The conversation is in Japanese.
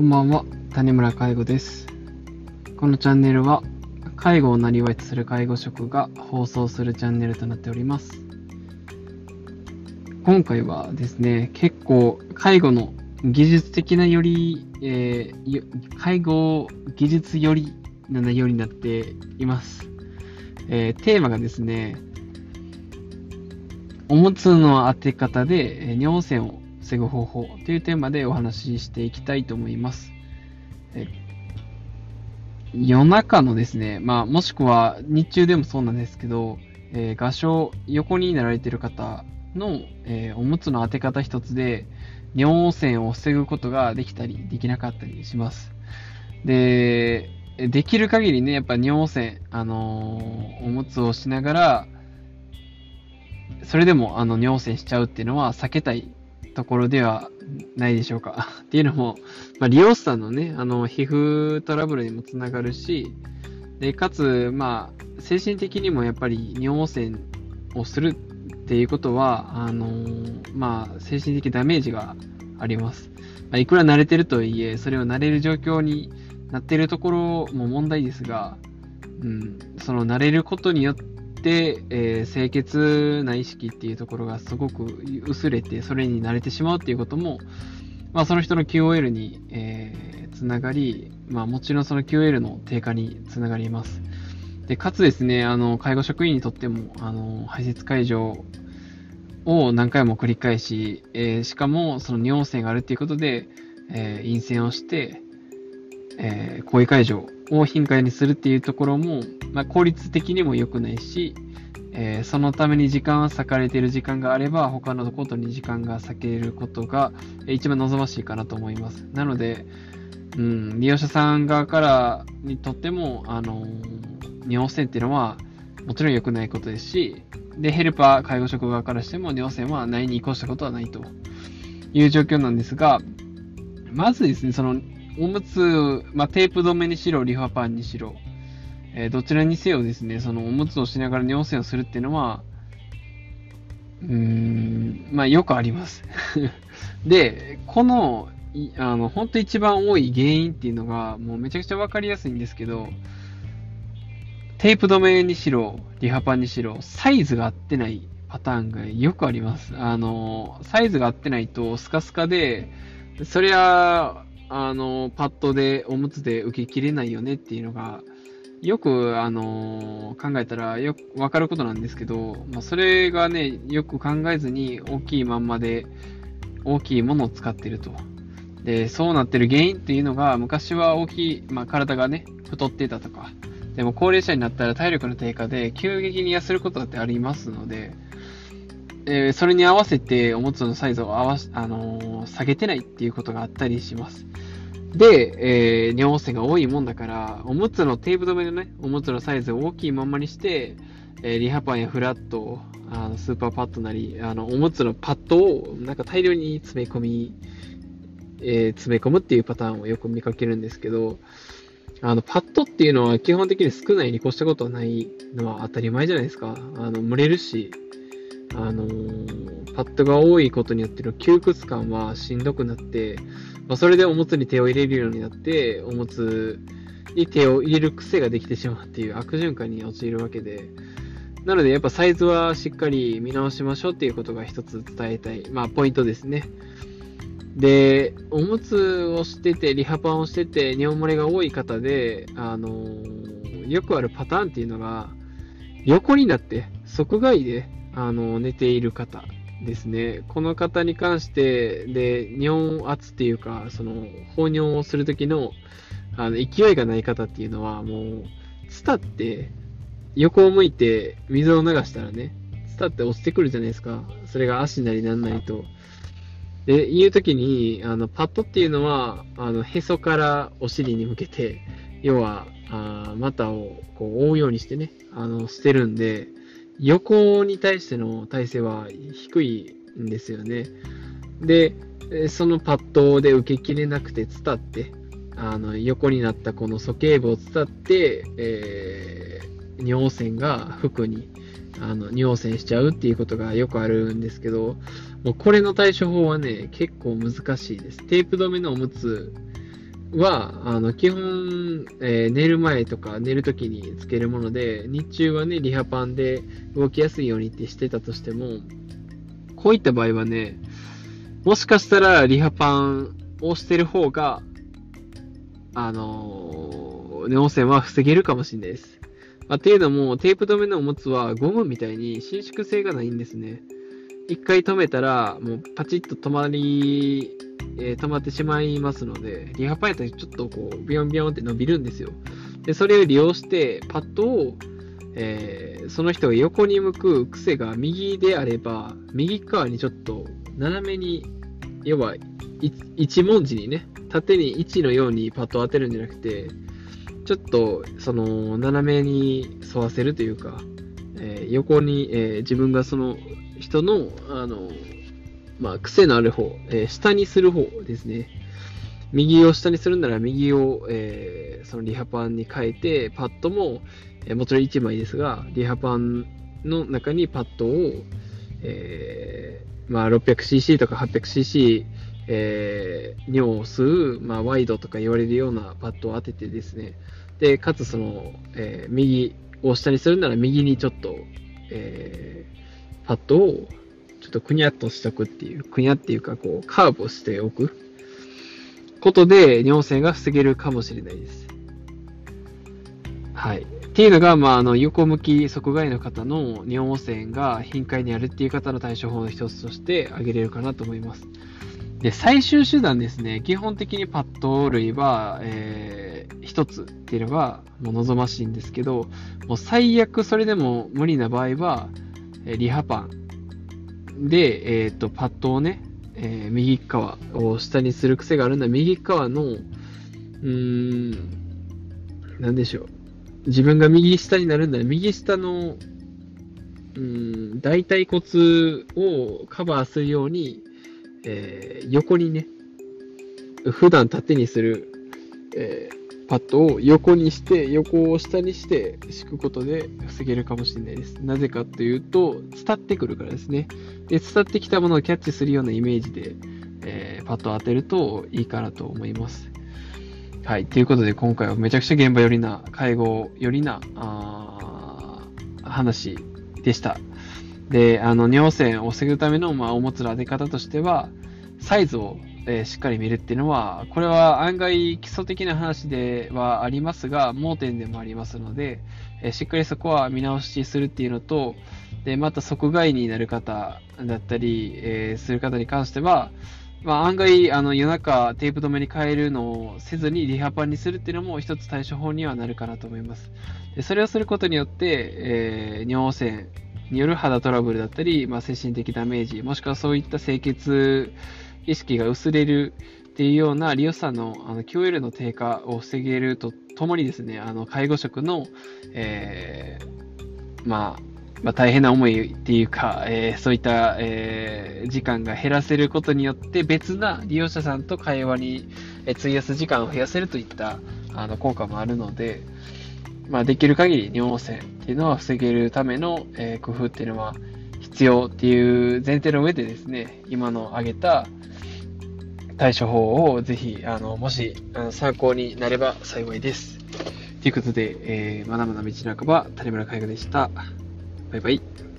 こんばんは、谷村介護です。このチャンネルは、介護をなりわいとする介護職が放送するチャンネルとなっております。今回はですね、結構、介護の技術的なより、えー介護技術よりな内容になっています。えーテーマがですね、おむつの当て方で尿栓を防ぐ方法というテーマでお話ししていきたいと思います。え夜中のですね、まあ、もしくは日中でもそうなんですけど、えー画像、横になられてる方の、えーおむつの当て方一つで尿栓を防ぐことができたり、できなかったりします。で、できる限りね、やっぱ尿栓、あのーおむつをしながら、それでもあの尿栓しちゃうっていうのは避けたいところではないでしょうか。っていうのも、まあ、利用者さんのね、あの皮膚トラブルにもつながるし、でかつ、まあ、精神的にもやっぱり尿栓をするっていうことは、あのーまあ、精神的ダメージがあります。まあ、いくら慣れてるとはいえ、それを慣れる状況になってるところも問題ですが、うん、その慣れることによって、えー清潔な意識っていうところがすごく薄れて、それに慣れてしまうっていうことも、まあ、その人の QOL に、えーつながり、まあ、もちろんその QOL の低下につながります。で、かつですね、あの、介護職員にとっても、あの、排泄解除を何回も繰り返し、えーしかも、その尿栓があるっていうことで、えー陰性をして、えー行為解除を頻回にするっていうところも、まあ、効率的にも良くないし、えーそのために時間を割かれている時間があれば、他のことに時間が割けることが、一番望ましいかなと思います。なので、うん、利用者さん側からにとっても、あの尿栓っていうのは、もちろん良くないことですし、で、ヘルパー、介護職側からしても、尿栓はないに移行したことはないという状況なんですが、まずですね、その、おむつ、まあ、テープ止めにしろ、リファパンにしろ、えーどちらにせよですね、そのおむつをしながら尿栓をするっていうのは、うーん、まあよくあります。で、この、あの、本当一番多い原因っていうのが、もうめちゃくちゃわかりやすいんですけど、テープ止めにしろ、リハパンにしろ、サイズが合ってないパターンがよくあります。あの、サイズが合ってないとスカスカで、そりゃ、あの、パッドで、おむつで受けきれないよねっていうのが、よく、あの考えたらよくわかることなんですけど、まあ、それがね、よく考えずに大きいまんまで大きいものを使ってると。で、そうなってる原因っていうのが、昔は大きい、まあ、体がね、太ってたとか、でも高齢者になったら体力の低下で急激に痩せることだってありますので、えーそれに合わせておむつのサイズを合わ、あのー下げてないっていうことがあったりします。で、えー尿栓が多いもんだから、おむつのテープ止めのね、おむつのサイズを大きいまんまにして、えーリハパンやフラット、あのスーパーパッドなり、あの、おむつのパッドをなんか大量に詰め込み、えー詰め込むっていうパターンをよく見かけるんですけど、あの、パッドっていうのは基本的に少ないに越したことはないのは当たり前じゃないですか。あの、蒸れるし、あのーパッドが多いことによっての窮屈感はしんどくなって、まあ、それでおむつに手を入れるようになって、おむつに手を入れる癖ができてしまうっていう悪循環に陥るわけで、なのでやっぱサイズはしっかり見直しましょうっていうことが一つ伝えたい、まあポイントですね。で、おむつをしてて、リハパンをしてて、尿漏れが多い方で、あのーよくあるパターンっていうのが、横になって、側外で、あの寝ている方ですね。この方に関して、で、尿圧っていうか、その、放尿をするときの、あの、勢いがない方っていうのは、もう、ツタって、横を向いて水を流したらね、ツタって落ちてくるじゃないですか。それが足なりなんなりと。で、いうときに、あの、パッドっていうのは、あの、へそからお尻に向けて、要は、あー股をこう覆うようにしてね、あの、してるんで、横に対しての体勢は低いんですよね。で、そのパッドで受けきれなくて伝って、あの、横になったこの鼠径部を伝って、えー尿栓が服に、あの、尿栓しちゃうっていうことがよくあるんですけど、もうこれの対処法はね、結構難しいです。テープ止めのおむつは、あの、基本、えー、寝る前とか寝るときにつけるもので、日中はね、リハパンで動きやすいようにってしてたとしても、こういった場合はね、もしかしたらリハパンをしてる方が、あのー、ネオ線は防げるかもしれないです。まあ、っていうのも、テープ止めのおもつはゴムみたいに伸縮性がないんですね。一回止めたら、もうパチッと止まりえー、止まってしまいますので、リハパンやったらちょっとこう、ビヨンビヨンって伸びるんですよ。で、それを利用して、パッドを、えー、その人が横に向く癖が右であれば、右側にちょっと斜めに、要は一文字にね、縦に1のようにパッドを当てるんじゃなくて、ちょっとその斜めに沿わせるというか、えー、横に、えー、自分がその人のあのまあ、癖のある方、えー、下にする方ですね。右を下にするなら右を、えー、そのリハパンに変えて、パッドも、えー、もちろん1枚ですが、リハパンの中にパッドを、えー、まあ、600cc とか 800cc、えー、尿を吸う、まあ、ワイドとか言われるようなパッドを当ててですね、で、かつその、えー、右を下にするなら右にちょっと、えー、パッドをっとくにゃっとしとくっていう、くにゃっていうか、こう、カーブをしておくことで、尿栓が防げるかもしれないです。はい。っていうのが、まあ、あの、横向き側外の方の尿栓が頻回にあるっていう方の対処法の一つとして挙げれるかなと思います。で、最終手段ですね。基本的にパッド類は、えー、一つっていうのが、もう望ましいんですけど、もう最悪それでも無理な場合は、リハパンで、えっ、ー、と、パッドをね、えー、右側を下にする癖があるのは、右側の、うーん、なんでしょう。自分が右下になるんだ、右下の、うん、大腿骨をカバーするように、えー、横にね、普段縦にする、えー、パッドを横にして、横を下にして敷くことで防げるかもしれないです。なぜかというと、伝ってくるからですね。で、伝ってきたものをキャッチするようなイメージで、えー、パッドを当てるといいかなと思います。はい。ということで、今回はめちゃくちゃ現場寄りな、介護寄りな、あ話でした。で、あの、尿栓を防ぐための、まあ、おもつの当て方としては、サイズをえー、しっかり見るっていうのは、これは案外基礎的な話ではありますが、盲点でもありますので、えー、しっかりそこは見直しするっていうのと、で、また即外になる方だったり、えー、する方に関しては、まあ、案外、あの、夜中テープ止めに変えるのをせずにリハパンにするっていうのも一つ対処法にはなるかなと思います。でそれをすることによって、えー、尿栓による肌トラブルだったり、まあ、精神的ダメージ、もしくはそういった清潔意識が薄れるっていうような利用者のあの QL の低下を防げるとともにですね、あの介護職の、えー、まあ、まあ、大変な思いっていうか、えー、そういった、えー、時間が減らせることによって別な利用者さんと会話にえ費やす時間を増やせるといったあの効果もあるので、まあ、できる限り尿栓っていうのは防げるための、え、工夫っていうのは必要っていう前提の上でですね、今の挙げた、対処法をぜひ、あの、もし、あの参考になれば幸いです。ということで、えー、まだまだ道半ば、谷村海賀でした。バイバイ。